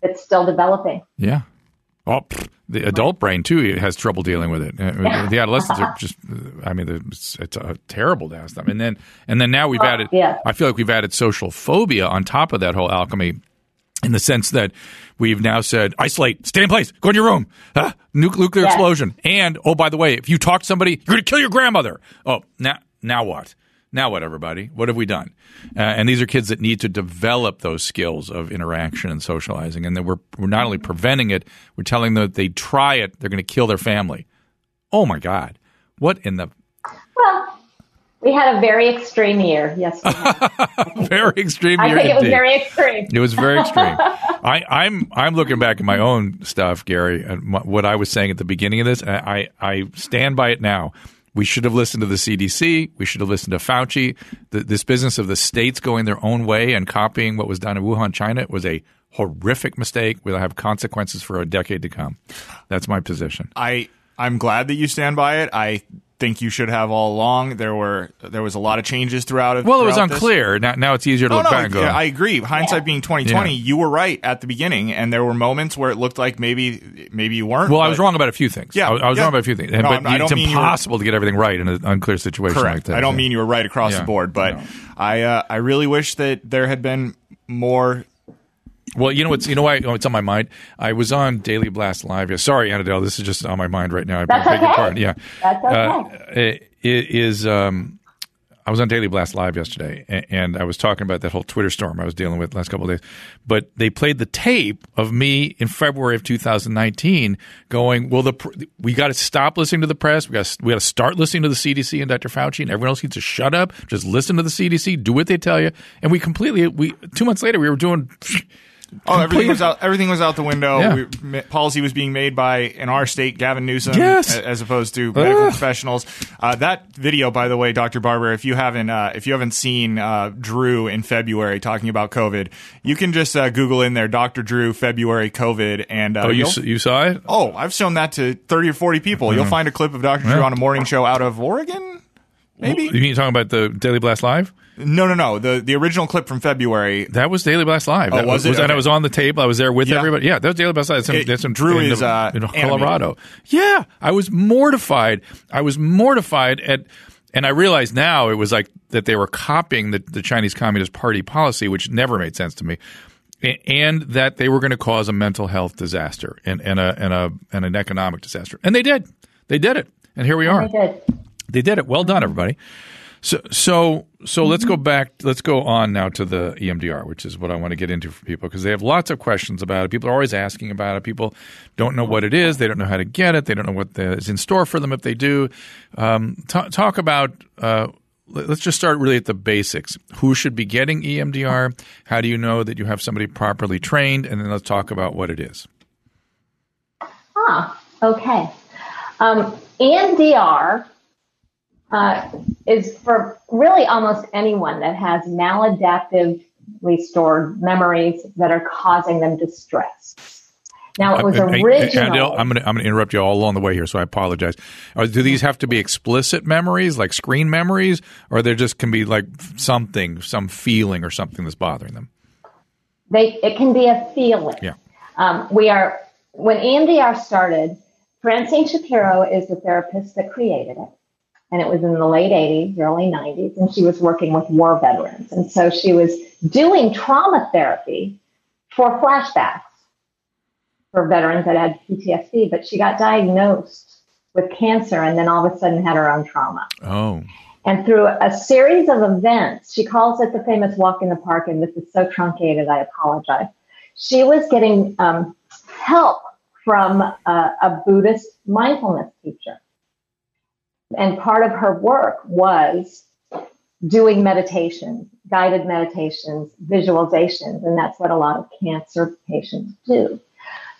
Speaker 4: It's still developing.
Speaker 3: Yeah. Oh, pfft, the adult brain too has trouble dealing with it. Uh, The adolescents are just, I mean, it's, it's a terrible to ask them. And then, and then now we've
Speaker 4: Oh,
Speaker 3: added,
Speaker 4: yeah.
Speaker 3: I feel like we've added social phobia on top of that whole alchemy in the sense that we've now said isolate, stay in place, go in your room, ah, nuclear
Speaker 4: Yes.
Speaker 3: explosion. And, oh, by the way, if you talk to somebody, you're going to kill your grandmother. Oh, now, now what? Now what, everybody? What have we done? Uh, and these are kids that need to develop those skills of interaction and socializing. And then we're, we're not only preventing it, we're telling them that they try it, they're going to kill their family. Oh my God. What in the
Speaker 4: Well, we had a very extreme year. Yes.
Speaker 3: very extreme
Speaker 4: I
Speaker 3: year
Speaker 4: think it was
Speaker 3: indeed.
Speaker 4: very extreme.
Speaker 3: It was very extreme. I, I'm I'm looking back at my own stuff, Gary, and my, what I was saying at the beginning of this. and I I stand by it now. We should have listened to the CDC. We should have listened to Fauci. The, this business of the states going their own way and copying what was done in Wuhan, China, was a horrific mistake. Will have consequences for a decade to come. That's my position.
Speaker 5: I I'm glad that you stand by it. I think you should have all along. There were there was a lot of changes throughout it.
Speaker 3: Well, it was
Speaker 5: this.
Speaker 3: unclear. Now, now it's easier to
Speaker 5: No,
Speaker 3: look
Speaker 5: no,
Speaker 3: back and go.
Speaker 5: yeah, I agree. Hindsight being twenty twenty,
Speaker 3: Yeah.
Speaker 5: you were right at the beginning, and there were moments where it looked like maybe maybe you weren't.
Speaker 3: well, I was wrong about a few things.
Speaker 5: Yeah,
Speaker 3: I, was- I was
Speaker 5: yeah.
Speaker 3: wrong about a few things.
Speaker 5: No,
Speaker 3: but
Speaker 5: I'm-
Speaker 3: it's
Speaker 5: you were-
Speaker 3: impossible to get everything right in an unclear situation like
Speaker 5: Correct.
Speaker 3: that.
Speaker 5: I don't mean you were right across the board, but. I uh, I really wish that there had been more.
Speaker 3: Well, you know what's you know why oh, it's on my mind. I was on Daily Blast Live. Yeah, sorry, Anadel, this is just on my mind right now. I
Speaker 4: That's
Speaker 3: beg your
Speaker 4: okay.
Speaker 3: pardon. Yeah,
Speaker 4: That's okay.
Speaker 3: Uh, it, is. Um, I was on Daily Blast Live yesterday, and I was talking about that whole Twitter storm I was dealing with last couple of days. But they played the tape of me in February of 2019, going, "Well, the pr- we got to stop listening to the press. We got we got to start listening to the CDC and Dr. Fauci, and everyone else needs to shut up. Just listen to the CDC, do what they tell you." And we completely we two months later we were doing.
Speaker 5: Oh, everything was out. Everything was out the window.
Speaker 3: Yeah.
Speaker 5: We, policy was being made by in our state Gavin Newsom,
Speaker 3: Yes.
Speaker 5: a- as opposed to medical
Speaker 3: Ugh.
Speaker 5: professionals. Uh, that video, by the way, Dr. Barbour, if you haven't uh, if you haven't seen uh, Drew in February talking about COVID, you can just uh, Google in there Dr. Drew February COVID, and uh,
Speaker 3: Oh, you you saw it?
Speaker 5: Oh, I've shown that to 30 or 40 people. You'll find a clip of Dr. Drew on a morning show out of Oregon? Maybe?
Speaker 3: You mean talking about the Daily Blast Live?
Speaker 5: No, no, no. The the original clip from February.
Speaker 3: That was Daily Blast Live.
Speaker 5: Oh,
Speaker 3: that
Speaker 5: was it?
Speaker 3: And I was on the table. I was there with
Speaker 5: Yeah.
Speaker 3: everybody. Yeah, that was Daily Blast Live. That's in,
Speaker 5: It-
Speaker 3: that's in,
Speaker 5: Drew
Speaker 3: in,
Speaker 5: is, uh,
Speaker 3: in
Speaker 5: animated.
Speaker 3: Colorado. Yeah, I was mortified. I was mortified at, and I realized now it was like that they were copying the, the Chinese Communist Party policy, which never made sense to me. A- And that they were going to cause a mental health disaster and, and a and a and an economic disaster, and they did. They did it, and here we are. They did it. Well done, everybody. So, so, so let's
Speaker 4: Mm-hmm.
Speaker 3: go back. Let's go on now to the EMDR, which is what I want to get into for people because they have lots of questions about it. People are always asking about it. People don't know what it is. They don't know how to get it. They don't know what is in store for them if they do. Um, ta- talk about. Uh, let- let's just start really at the basics. Who should be getting EMDR? How do you know that you have somebody properly trained? And then let's talk about what it is.
Speaker 4: Ah, okay. Um, EMDR uh, is for really almost anyone that has maladaptively stored memories that are causing them distress. Now, it was.
Speaker 3: Adele, I'm going to I'm to interrupt you all along the way here, so I apologize. Uh, do these have to be explicit memories, like screen memories, or there just can be like something, some feeling or something that's bothering them?
Speaker 4: they it can be a feeling.
Speaker 3: Yeah.
Speaker 4: Um, we are when EMDR started. Francine Shapiro is the therapist that created it, and it was in the late '80s, early '90s, and she was working with war veterans, and so she was doing trauma therapy for flashbacks for veterans that had PTSD. But she got diagnosed with cancer, and then all of a sudden had her own trauma.
Speaker 3: Oh,
Speaker 4: And through a series of events, she calls it the famous walk in the park, and this is so truncated, I apologize. She was getting um, help from a, a Buddhist mindfulness teacher. And part of her work was doing meditations, guided meditations, visualizations, and that's what a lot of cancer patients do.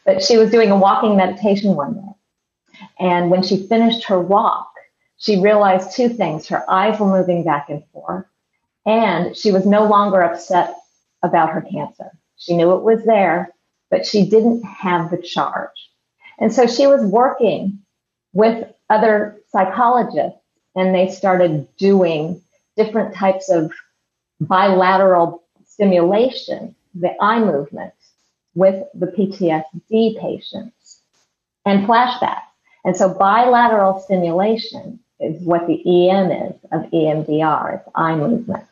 Speaker 4: But she was doing a walking meditation one day. And when she finished her walk, she realized two things. Her eyes were moving back and forth, and she was no longer upset about her cancer. She knew it was there, but she didn't have the charge. And so she was working with other psychologists and they started doing different types of bilateral stimulation, the eye movement with the PTSD patients and flashbacks. And so bilateral stimulation is what the EM is of EMDR, it's eye movement.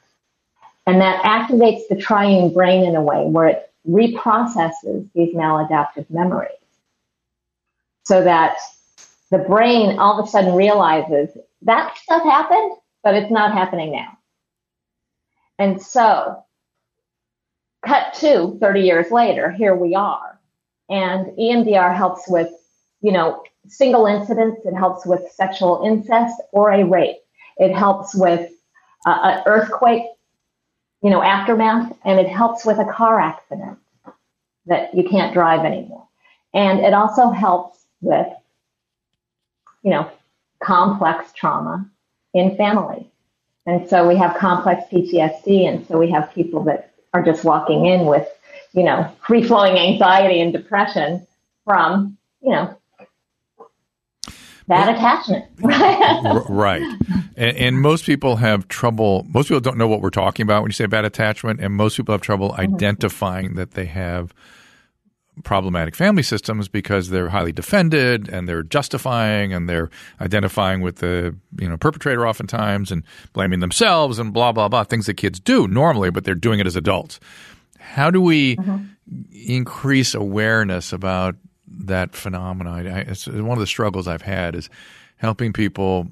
Speaker 4: And that activates the triune brain in a way where it reprocesses these maladaptive memories so that the brain all of a sudden realizes that stuff happened, but it's not happening now. And so, cut to 30 years later, here we are. And EMDR helps with, you know, single incidents. It helps with sexual incest or a rape. It helps with uh, an earthquake, you know, aftermath, and it helps with a car accident that you can't drive anymore. And it also helps with, you know, complex trauma in families. And so we have complex PTSD, and so we have people that are just walking in with, you know, free flowing anxiety and depression from, you know, bad attachment.
Speaker 3: right. And, and, most people have trouble, most people don't know what we're talking about when you say bad attachment, and most people have trouble mm-hmm. identifying that they have problematic family systems because they're highly defended and they're justifying and they're identifying with the you know perpetrator oftentimes and blaming themselves and blah blah blah things that kids do normally but they're doing it as adults how do we mm-hmm. increase awareness about that phenomenon it's one of the struggles i've had is helping people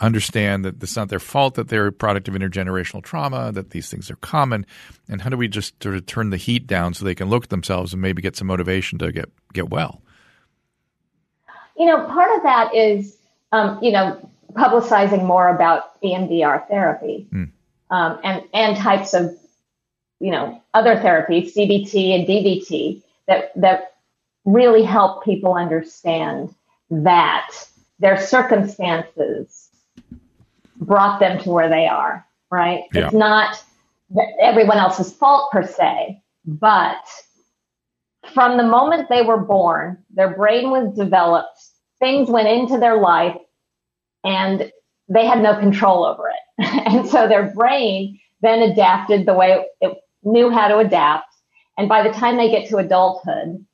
Speaker 3: understand that it's not their fault that they're a product of intergenerational trauma, that these things are common, and how do we just sort of turn the heat down so they can look at themselves and maybe get some motivation to get get well?
Speaker 4: You know, part of that is, um, you know, publicizing more about EMDR therapy mm. um, and and types of, you know, other therapies, CBT and DBT that that really help people understand that their circumstances brought them to where they are, right? Yeah. It's not everyone else's fault per se, but from the moment they were born, their brain was developed, things went into their life, and they had no control over it. and so their brain then adapted the way it knew how to adapt. And by the time they get to adulthood,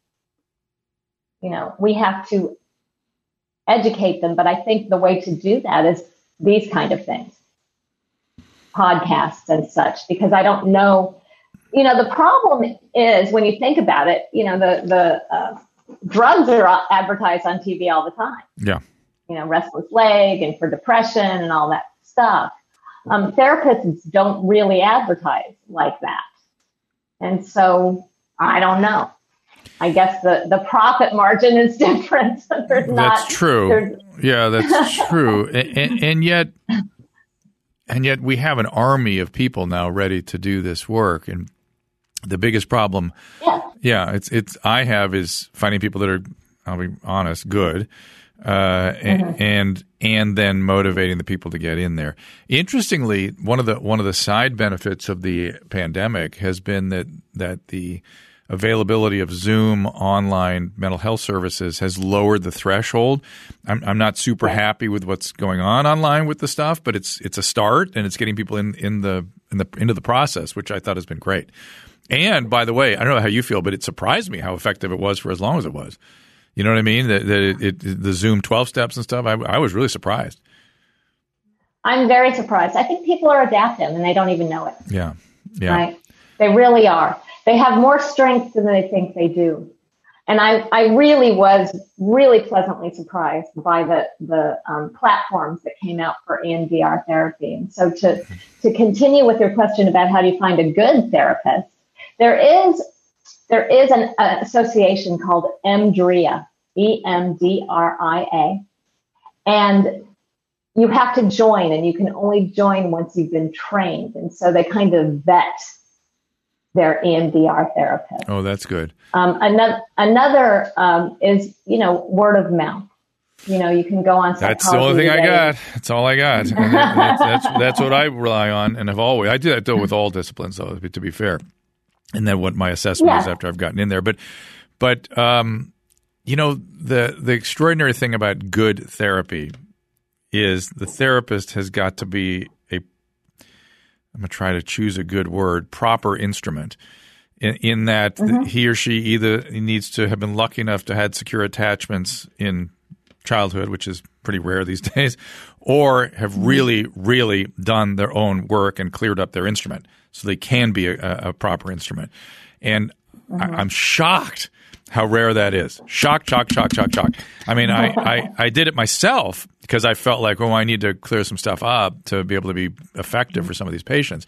Speaker 4: you know, we have to educate them. But I think the way to do that is these kind of things, podcasts and such, because I don't know. You know, the problem is when you think about it, you know, the, the uh, drugs are advertised on TV all the time.
Speaker 3: Yeah.
Speaker 4: You know, restless leg and for depression and all that stuff. Um, therapists don't really advertise like that. And so I don't know. I guess the, the profit margin is different.
Speaker 3: that's not, true. Yeah, that's true. And, and, and, yet, and yet we have an army of people now ready to do this work. And the biggest problem,
Speaker 4: yeah,
Speaker 3: yeah it's it's I have is finding people that are, I'll be honest, good. Uh, mm-hmm. and and then motivating the people to get in there. Interestingly, one of the one of the side benefits of the pandemic has been that that the availability of Zoom online mental health services has lowered the threshold. I'm, I'm not super happy with what's going on online with the stuff, but it's it's a start and it's getting people in in the in the into the process, which I thought has been great. And by the way, I don't know how you feel, but it surprised me how effective it was for as long as it was. You know what I mean? That, that it, it, the Zoom 12 steps and stuff. I, I was really surprised.
Speaker 4: I'm very surprised. I think people are adapting and they don't even know it.
Speaker 3: Yeah. Yeah.
Speaker 4: Right? They really are. They have more strength than they think they do. And I, I really was really pleasantly surprised by the, the um, platforms that came out for EMDR therapy. And so to, to continue with your question about how do you find a good therapist, there is, there is an uh, association called EMDRIA, E-M-D-R-I-A. And you have to join and you can only join once you've been trained. And so they kind of vet their EMDR therapist.
Speaker 3: Oh, that's good.
Speaker 4: Um, another another um, is you know word of mouth. You know, you can go on.
Speaker 3: That's the only thing I got. That's all I got. that's, that's, that's what I rely on, and have always. I do that though with all disciplines, though. To be fair, and then what my assessment yeah. is after I've gotten in there. But, but um, you know, the the extraordinary thing about good therapy is the therapist has got to be I'm going to try to choose a good word, proper instrument in, in that mm-hmm. he or she either needs to have been lucky enough to had secure attachments in childhood, which is pretty rare these days, or have mm-hmm. really, really done their own work and cleared up their instrument so they can be a, a proper instrument. And mm-hmm. I, I'm shocked how rare that is. Shock, shock, shock, shock, shock. I mean, I, I, I did it myself because I felt like, oh, I need to clear some stuff up to be able to be effective for some of these patients.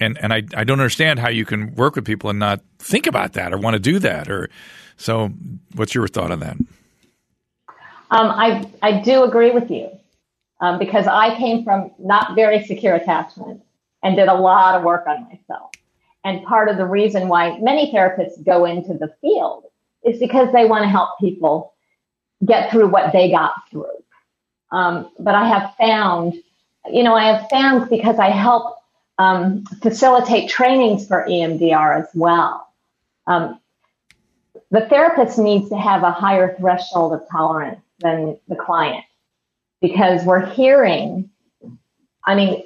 Speaker 3: And and I, I don't understand how you can work with people and not think about that or want to do that or so. What's your thought on that?
Speaker 4: Um, I I do agree with you um, because I came from not very secure attachment and did a lot of work on myself. And part of the reason why many therapists go into the field is because they want to help people get through what they got through. Um, but I have found, you know, I have found because I help um, facilitate trainings for EMDR as well. Um, the therapist needs to have a higher threshold of tolerance than the client because we're hearing, I mean,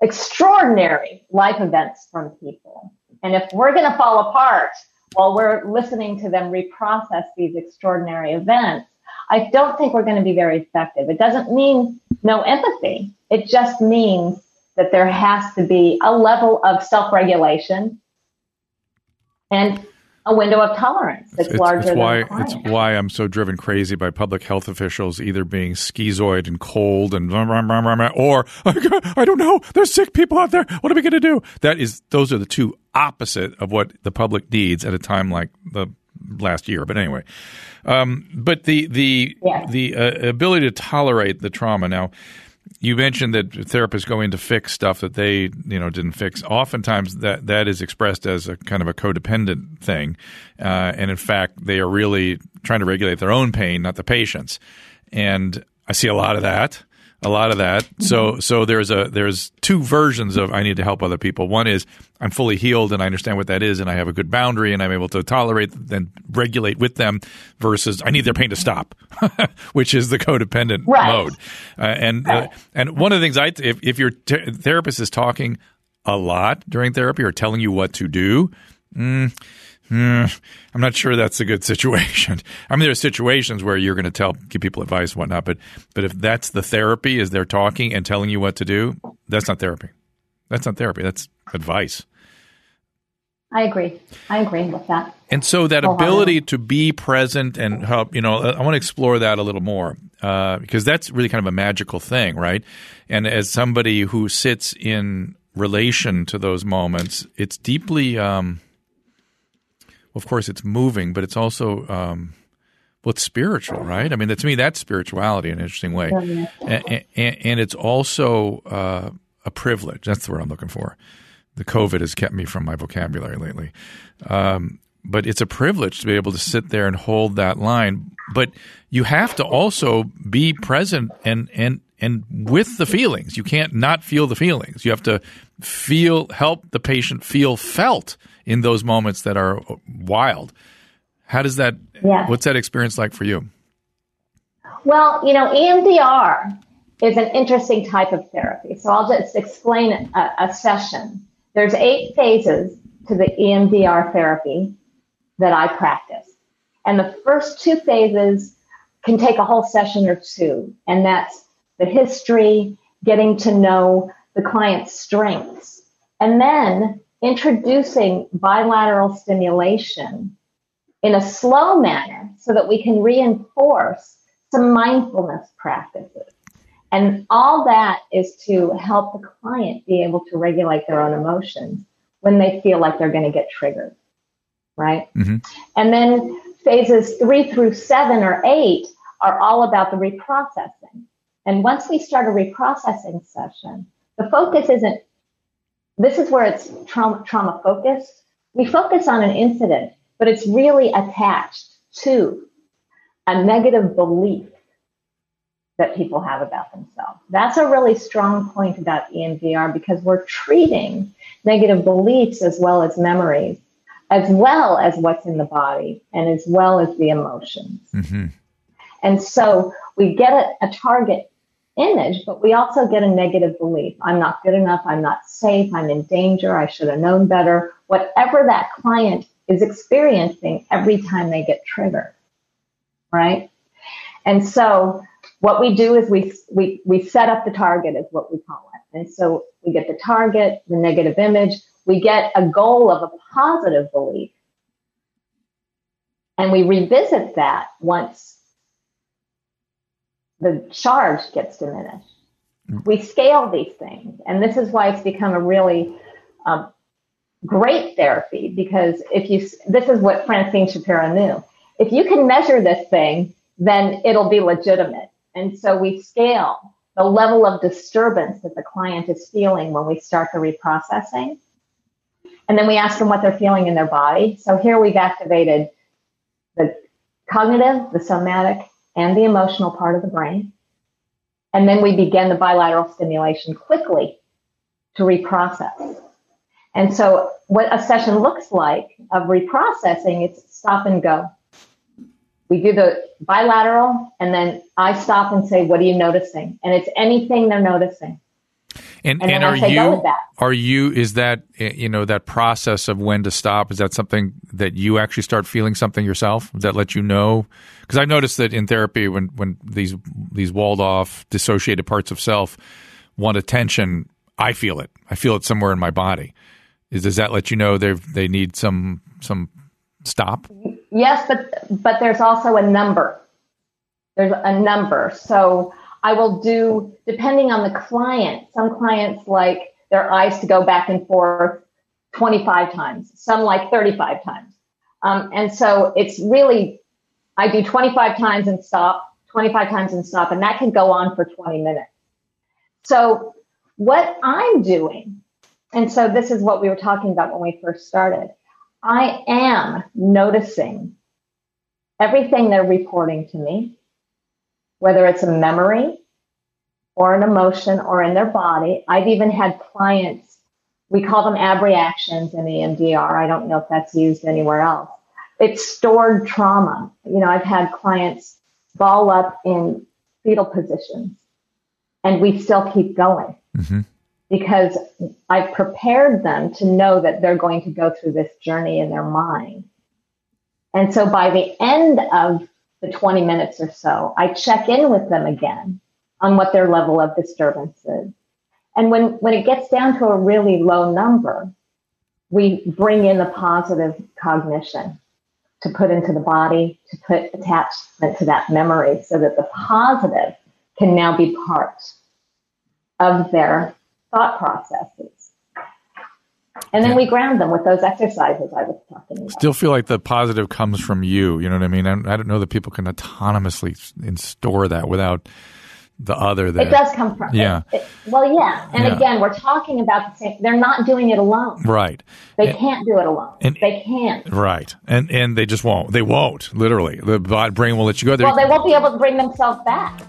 Speaker 4: extraordinary life events from people. And if we're going to fall apart while we're listening to them reprocess these extraordinary events, I don't think we're going to be very effective. It doesn't mean no empathy. It just means that there has to be a level of self regulation and a window of tolerance that's it's, larger
Speaker 3: it's why, It's why I'm so driven crazy by public health officials either being schizoid and cold and or I don't know, there's sick people out there. What are we going to do? That is, those are the two opposite of what the public needs at a time like the last year. But anyway, um, but the the yeah. the uh, ability to tolerate the trauma now. You mentioned that therapists go in to fix stuff that they, you know, didn't fix. Oftentimes, that that is expressed as a kind of a codependent thing, uh, and in fact, they are really trying to regulate their own pain, not the patient's. And I see a lot of that a lot of that. So so there's a there's two versions of I need to help other people. One is I'm fully healed and I understand what that is and I have a good boundary and I'm able to tolerate and regulate with them versus I need their pain to stop, which is the codependent right. mode. Uh, and uh, right. uh, and one of the things I if if your t- therapist is talking a lot during therapy or telling you what to do, mm, mm, I'm not sure that's a good situation. I mean, there are situations where you're going to tell, give people advice and whatnot, but but if that's the therapy, is they're talking and telling you what to do, that's not therapy. That's not therapy. That's advice.
Speaker 4: I agree. I agree with that.
Speaker 3: And so that ability to be present and help, you know, I want to explore that a little more uh, because that's really kind of a magical thing, right? And as somebody who sits in relation to those moments, it's deeply. Um, of course, it's moving, but it's also um, well, it's spiritual, right? I mean, to me, that's spirituality in an interesting way, and, and, and it's also uh, a privilege. That's the word I'm looking for. The COVID has kept me from my vocabulary lately, um, but it's a privilege to be able to sit there and hold that line. But you have to also be present and and and with the feelings. You can't not feel the feelings. You have to feel, help the patient feel felt in those moments that are wild. How does that, yeah. what's that experience like for you?
Speaker 4: Well, you know, EMDR is an interesting type of therapy. So I'll just explain a, a session. There's eight phases to the EMDR therapy that I practice. And the first two phases can take a whole session or two. And that's the history, getting to know the client's strengths, and then introducing bilateral stimulation in a slow manner so that we can reinforce some mindfulness practices. And all that is to help the client be able to regulate their own emotions when they feel like they're going to get triggered. Right. Mm-hmm. And then phases three through seven or eight are all about the reprocessing. And once we start a reprocessing session, the focus isn't this is where it's trauma, trauma focused. We focus on an incident, but it's really attached to a negative belief that people have about themselves. That's a really strong point about EMDR because we're treating negative beliefs as well as memories, as well as what's in the body, and as well as the emotions. Mm-hmm. And so we get a, a target image, but we also get a negative belief. I'm not good enough. I'm not safe. I'm in danger. I should have known better. Whatever that client is experiencing every time they get triggered. Right. And so what we do is we, we, we set up the target is what we call it. And so we get the target, the negative image, we get a goal of a positive belief. And we revisit that once the charge gets diminished. We scale these things. And this is why it's become a really um, great therapy because if you, this is what Francine Shapiro knew. If you can measure this thing, then it'll be legitimate. And so we scale the level of disturbance that the client is feeling when we start the reprocessing. And then we ask them what they're feeling in their body. So here we've activated the cognitive, the somatic, and the emotional part of the brain. And then we begin the bilateral stimulation quickly to reprocess. And so what a session looks like of reprocessing, it's stop and go. We do the bilateral and then I stop and say, what are you noticing? And it's anything they're noticing.
Speaker 3: And, and, and are you are you is that eh, you know that process of when to stop? Is that something that you actually start feeling something yourself that let you know? Because I've noticed that in therapy when when these these walled off dissociated parts of self want attention I feel it. I feel it somewhere in my body. Is does that let you know they they need some some stop?
Speaker 4: Yes but but there's also a number. There's a number. So I will do, depending on the client, some clients like their eyes to go back and forth 25 times, some like 35 times. Um, and so it's really, I do 25 times and stop, 25 times and stop, and that can go on for 20 minutes. So what I'm doing, and so this is what we were talking about when we first started. I am noticing everything they're reporting to me whether it's a memory or an emotion or in their body. I've even had clients, we call them abreactions in EMDR. I don't know if that's used anywhere else. It's stored trauma. You know, I've had clients ball up in fetal positions and we still keep going mm-hmm. because I've prepared them to know that they're going to go through this journey in their mind. And so by the end of the 20 minutes or so, I check in with them again on what their level of disturbance is. And when, when it gets down to a really low number, we bring in the positive cognition to put into the body, to put attachment to that memory so that the positive can now be part of their thought processes. And then we ground them with those exercises I was talking about.
Speaker 3: Still feel like the positive comes from you. You know what I mean? I, I don't know that people can autonomously store that without the other. That,
Speaker 4: it does come from.
Speaker 3: Yeah.
Speaker 4: It, it, well, yeah. And yeah. again, we're talking about the same. They're not doing it alone.
Speaker 3: Right.
Speaker 4: They and, can't do it alone. And, they can't.
Speaker 3: Right. And and they just won't. They won't. Literally, the brain will let you go.
Speaker 4: There. Well, they won't be able to bring themselves back.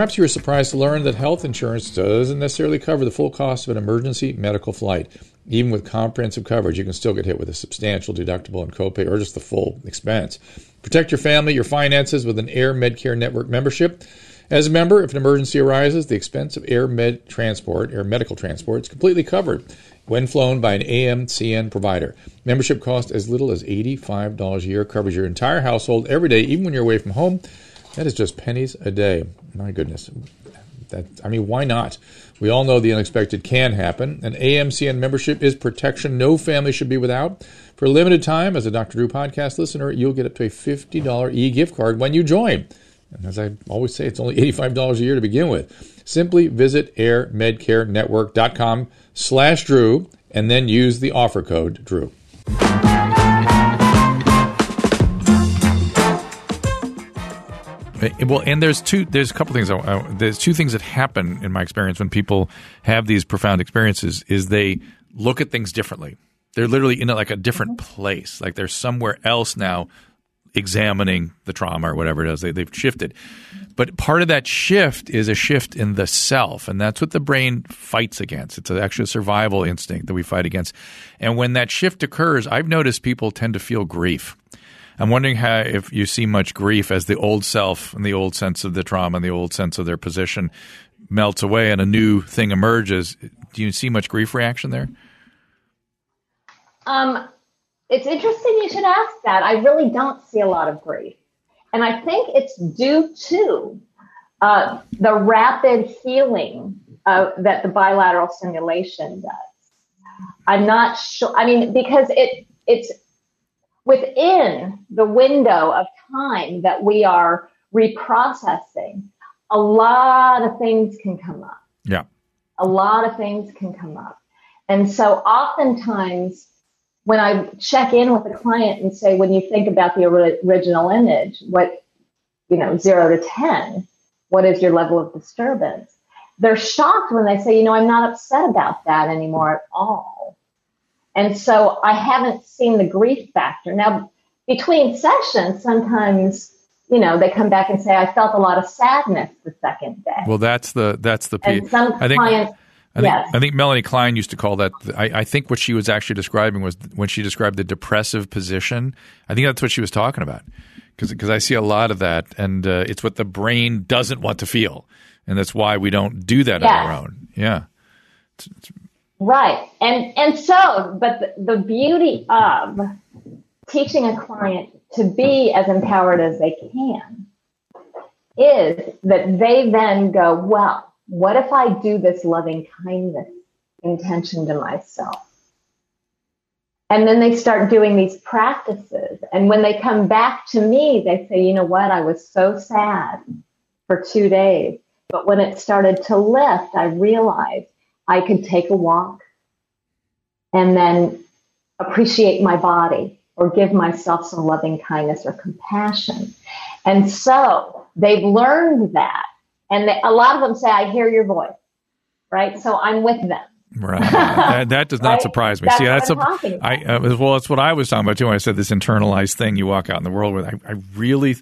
Speaker 3: Perhaps you were surprised to learn that health insurance doesn't necessarily cover the full cost of an emergency medical flight. Even with comprehensive coverage, you can still get hit with a substantial deductible and copay or just the full expense. Protect your family, your finances with an AirMedCare Network membership. As a member, if an emergency arises, the expense of air med transport, air medical transport, is completely covered when flown by an AMCN provider. Membership costs as little as $85 a year, covers your entire household every day, even when you're away from home. That is just pennies a day. My goodness. That I mean, why not? We all know the unexpected can happen. An AMCN membership is protection no family should be without. For a limited time, as a Dr. Drew podcast listener, you'll get up to a $50 e gift card when you join. And as I always say, it's only $85 a year to begin with. Simply visit airmedcarenetwork.com slash Drew and then use the offer code Drew. Well, and there's two. There's a couple things. Uh, there's two things that happen in my experience when people have these profound experiences. Is they look at things differently. They're literally in like a different place. Like they're somewhere else now, examining the trauma or whatever it is. They, they've shifted. But part of that shift is a shift in the self, and that's what the brain fights against. It's actually a survival instinct that we fight against. And when that shift occurs, I've noticed people tend to feel grief I'm wondering how if you see much grief as the old self and the old sense of the trauma and the old sense of their position melts away and a new thing emerges. Do you see much grief reaction there?
Speaker 4: Um, it's interesting you should ask that. I really don't see a lot of grief. And I think it's due to uh, the rapid healing uh, that the bilateral stimulation does. I'm not sure. I mean, because it it's within the window of time that we are reprocessing. A lot of things can come up.
Speaker 3: Yeah.
Speaker 4: A lot of things can come up. And so oftentimes when I check in with a client and say, when you think about the original image, what, you know, zero to 10, what is your level of disturbance? They're shocked when they say, you know, I'm not upset about that anymore at all. And so I haven't seen the grief factor. Now, between sessions, sometimes, you know, they come back and say, I felt a lot of sadness the second day.
Speaker 3: Well, that's the, that's the piece.
Speaker 4: And some
Speaker 3: I think,
Speaker 4: clients,
Speaker 3: I think,
Speaker 4: yes.
Speaker 3: I think Melanie Klein used to call that. I, I, think what she was actually describing was when she described the depressive position. I think that's what she was talking about because I see a lot of that, and uh, it's what the brain doesn't want to feel, and that's why we don't do that
Speaker 4: yes.
Speaker 3: on our own. Yeah, it's, it's,
Speaker 4: right. And and so, but the, the beauty of teaching a client to be as empowered as they can is that they then go, well what if I do this loving kindness intention to myself? And then they start doing these practices. And when they come back to me, they say, you know what? I was so sad for two days. But when it started to lift, I realized I could take a walk and then appreciate my body or give myself some loving kindness or compassion. And so they've learned that and they, a lot of them say, I hear your voice, right? So I'm with them.
Speaker 3: Right. that, that, does not
Speaker 4: right?
Speaker 3: surprise me.
Speaker 4: That's
Speaker 3: See, that's
Speaker 4: a,
Speaker 3: I, uh, well, that's what I was talking about too. When I said this internalized thing you walk out in the world with. I, I really,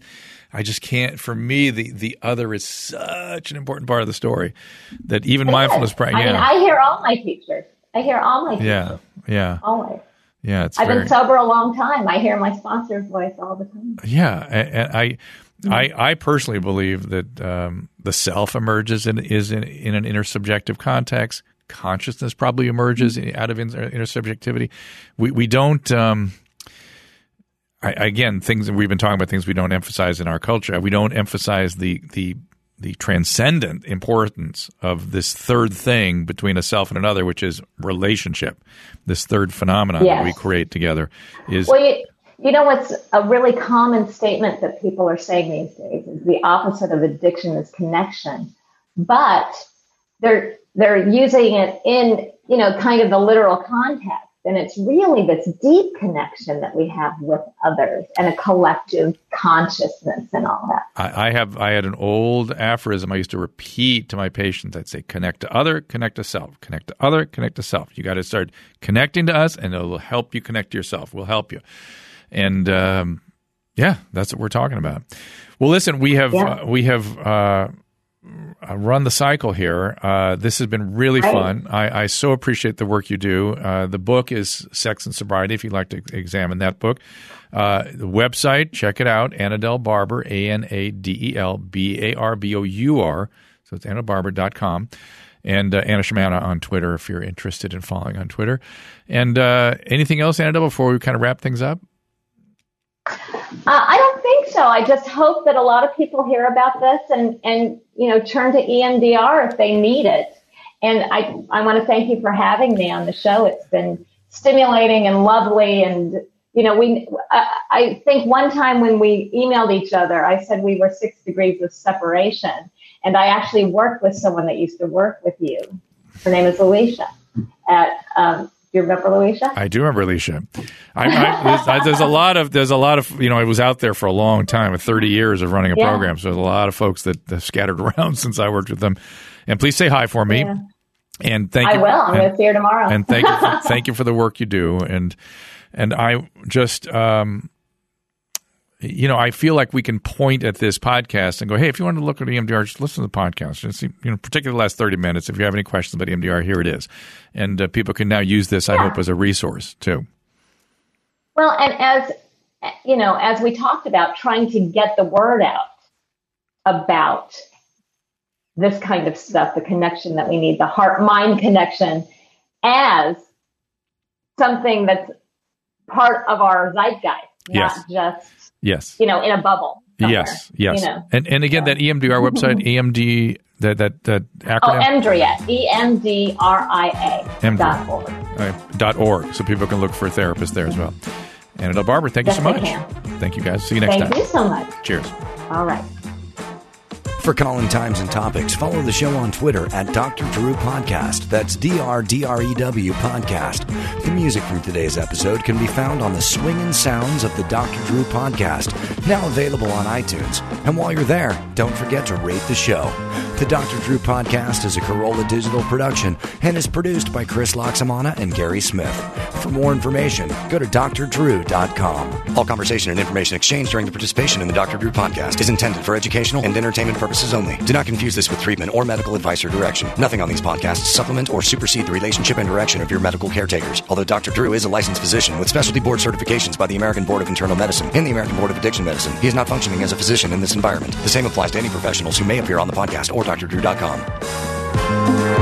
Speaker 3: I just can't. For me, the the other is such an important part of the story that even
Speaker 4: it
Speaker 3: mindfulness practice.
Speaker 4: I mean, I hear all my teachers. I hear all my teachers.
Speaker 3: Yeah. Yeah.
Speaker 4: Always.
Speaker 3: Yeah. It's
Speaker 4: I've
Speaker 3: very,
Speaker 4: been sober a long time. I hear my sponsor's voice all the time.
Speaker 3: Yeah, and I. I, I personally believe that um, the self emerges in, is in, in an intersubjective context. Consciousness probably emerges out of inter- intersubjectivity. We we don't. Um, I, again, things we've been talking about things we don't emphasize in our culture. We don't emphasize the the the transcendent importance of this third thing between a self and another, which is relationship. This third phenomenon
Speaker 4: yes.
Speaker 3: that we create together is.
Speaker 4: Well, you, you know what's a really common statement that people are saying these days is the opposite of addiction is connection, but they're they're using it in you know kind of the literal context, and it's really this deep connection that we have with others and a collective consciousness and all that.
Speaker 3: I, I have I had an old aphorism I used to repeat to my patients. I'd say, "Connect to other, connect to self. Connect to other, connect to self. You got to start connecting to us, and it'll help you connect to yourself. We'll help you." And um, yeah, that's what we're talking about. Well, listen, we have
Speaker 4: Yeah.
Speaker 3: uh, we have uh, uh, run the cycle here. Uh, this has been really fun. I, I so appreciate the work you do. Uh, the book is Sex and Sobriety. If you'd like to examine that book, uh, the website, check it out. Anadel Barbour, A N A D E L B A R B O U R. So it's annabarber.com. And uh, Anna Shimana on Twitter if you're interested in following on Twitter. And uh, anything else, Anadel, before we kind of wrap things up?
Speaker 4: Uh, I don't so. I just hope that a lot of people hear about this and, and you know turn to EMDR if they need it. And I I want to thank you for having me on the show. It's been stimulating and lovely. And you know we I, think one time when we emailed each other, I said we were six degrees of separation. And I actually worked with someone that used to work with you. Her name is Alicia at um, you remember Alicia?
Speaker 3: I do remember Alicia. I, I, there's, I, there's a lot of there's a lot of you know I was out there for a long time, 30 years of running a
Speaker 4: Yeah.
Speaker 3: program. So there's a lot of folks that have scattered around since I worked with them. And please say hi for me.
Speaker 4: Yeah.
Speaker 3: And thank
Speaker 4: I
Speaker 3: you.
Speaker 4: will. I'm
Speaker 3: and,
Speaker 4: going to see her tomorrow.
Speaker 3: and thank you, for, thank you for the work you do. And and I just um, you know I feel like we can point at this podcast and go, hey, if you want to look at EMDR, just listen to the podcast. Just you know, particularly the last 30 minutes. If you have any questions about EMDR, here it is. And uh, people can now use this, I hope, as a resource too.
Speaker 4: Well, and as you know, as we talked about, trying to get the word out about this kind of stuff, the connection that we need, the heart mind connection, as something that's part of our zeitgeist,
Speaker 3: Yes.
Speaker 4: not just,
Speaker 3: Yes.
Speaker 4: you know, in a bubble.
Speaker 3: Yes, yes,
Speaker 4: You know.
Speaker 3: and and again, that E EMDR website, EMD, that that that
Speaker 4: Oh,
Speaker 3: acronym,
Speaker 4: EMDRIA, E M D R I A dot org.
Speaker 3: uh, dot org, so people can look for a therapist there as well. Anadel Barbour, thank you so much. Thank you, guys. See you next
Speaker 4: Thank
Speaker 3: time.
Speaker 4: Thank you so much.
Speaker 3: Cheers.
Speaker 4: All right.
Speaker 1: For calling times and topics, follow the show on Twitter at Dr. Drew Podcast. That's D R D R E W Podcast. The music from today's episode can be found on the swinging sounds of the Dr. Drew Podcast, now available on iTunes. And while you're there, don't forget to rate the show. The Dr. Drew Podcast is a Carolla Digital production and is produced by Chris Laxamana and Gary Smith. For more information, go to drdrew.com. All conversation and information exchanged during the participation in the Dr. Drew podcast is intended for educational and entertainment purposes only. Do not confuse this with treatment or medical advice or direction. Nothing on these podcasts supplement or supersede the relationship and direction of your medical caretakers. Although Dr. Drew is a licensed physician with specialty board certifications by the American Board of Internal Medicine and the American Board of Addiction Medicine, he is not functioning as a physician in this environment. The same applies to any professionals who may appear on the podcast or drdrew.com.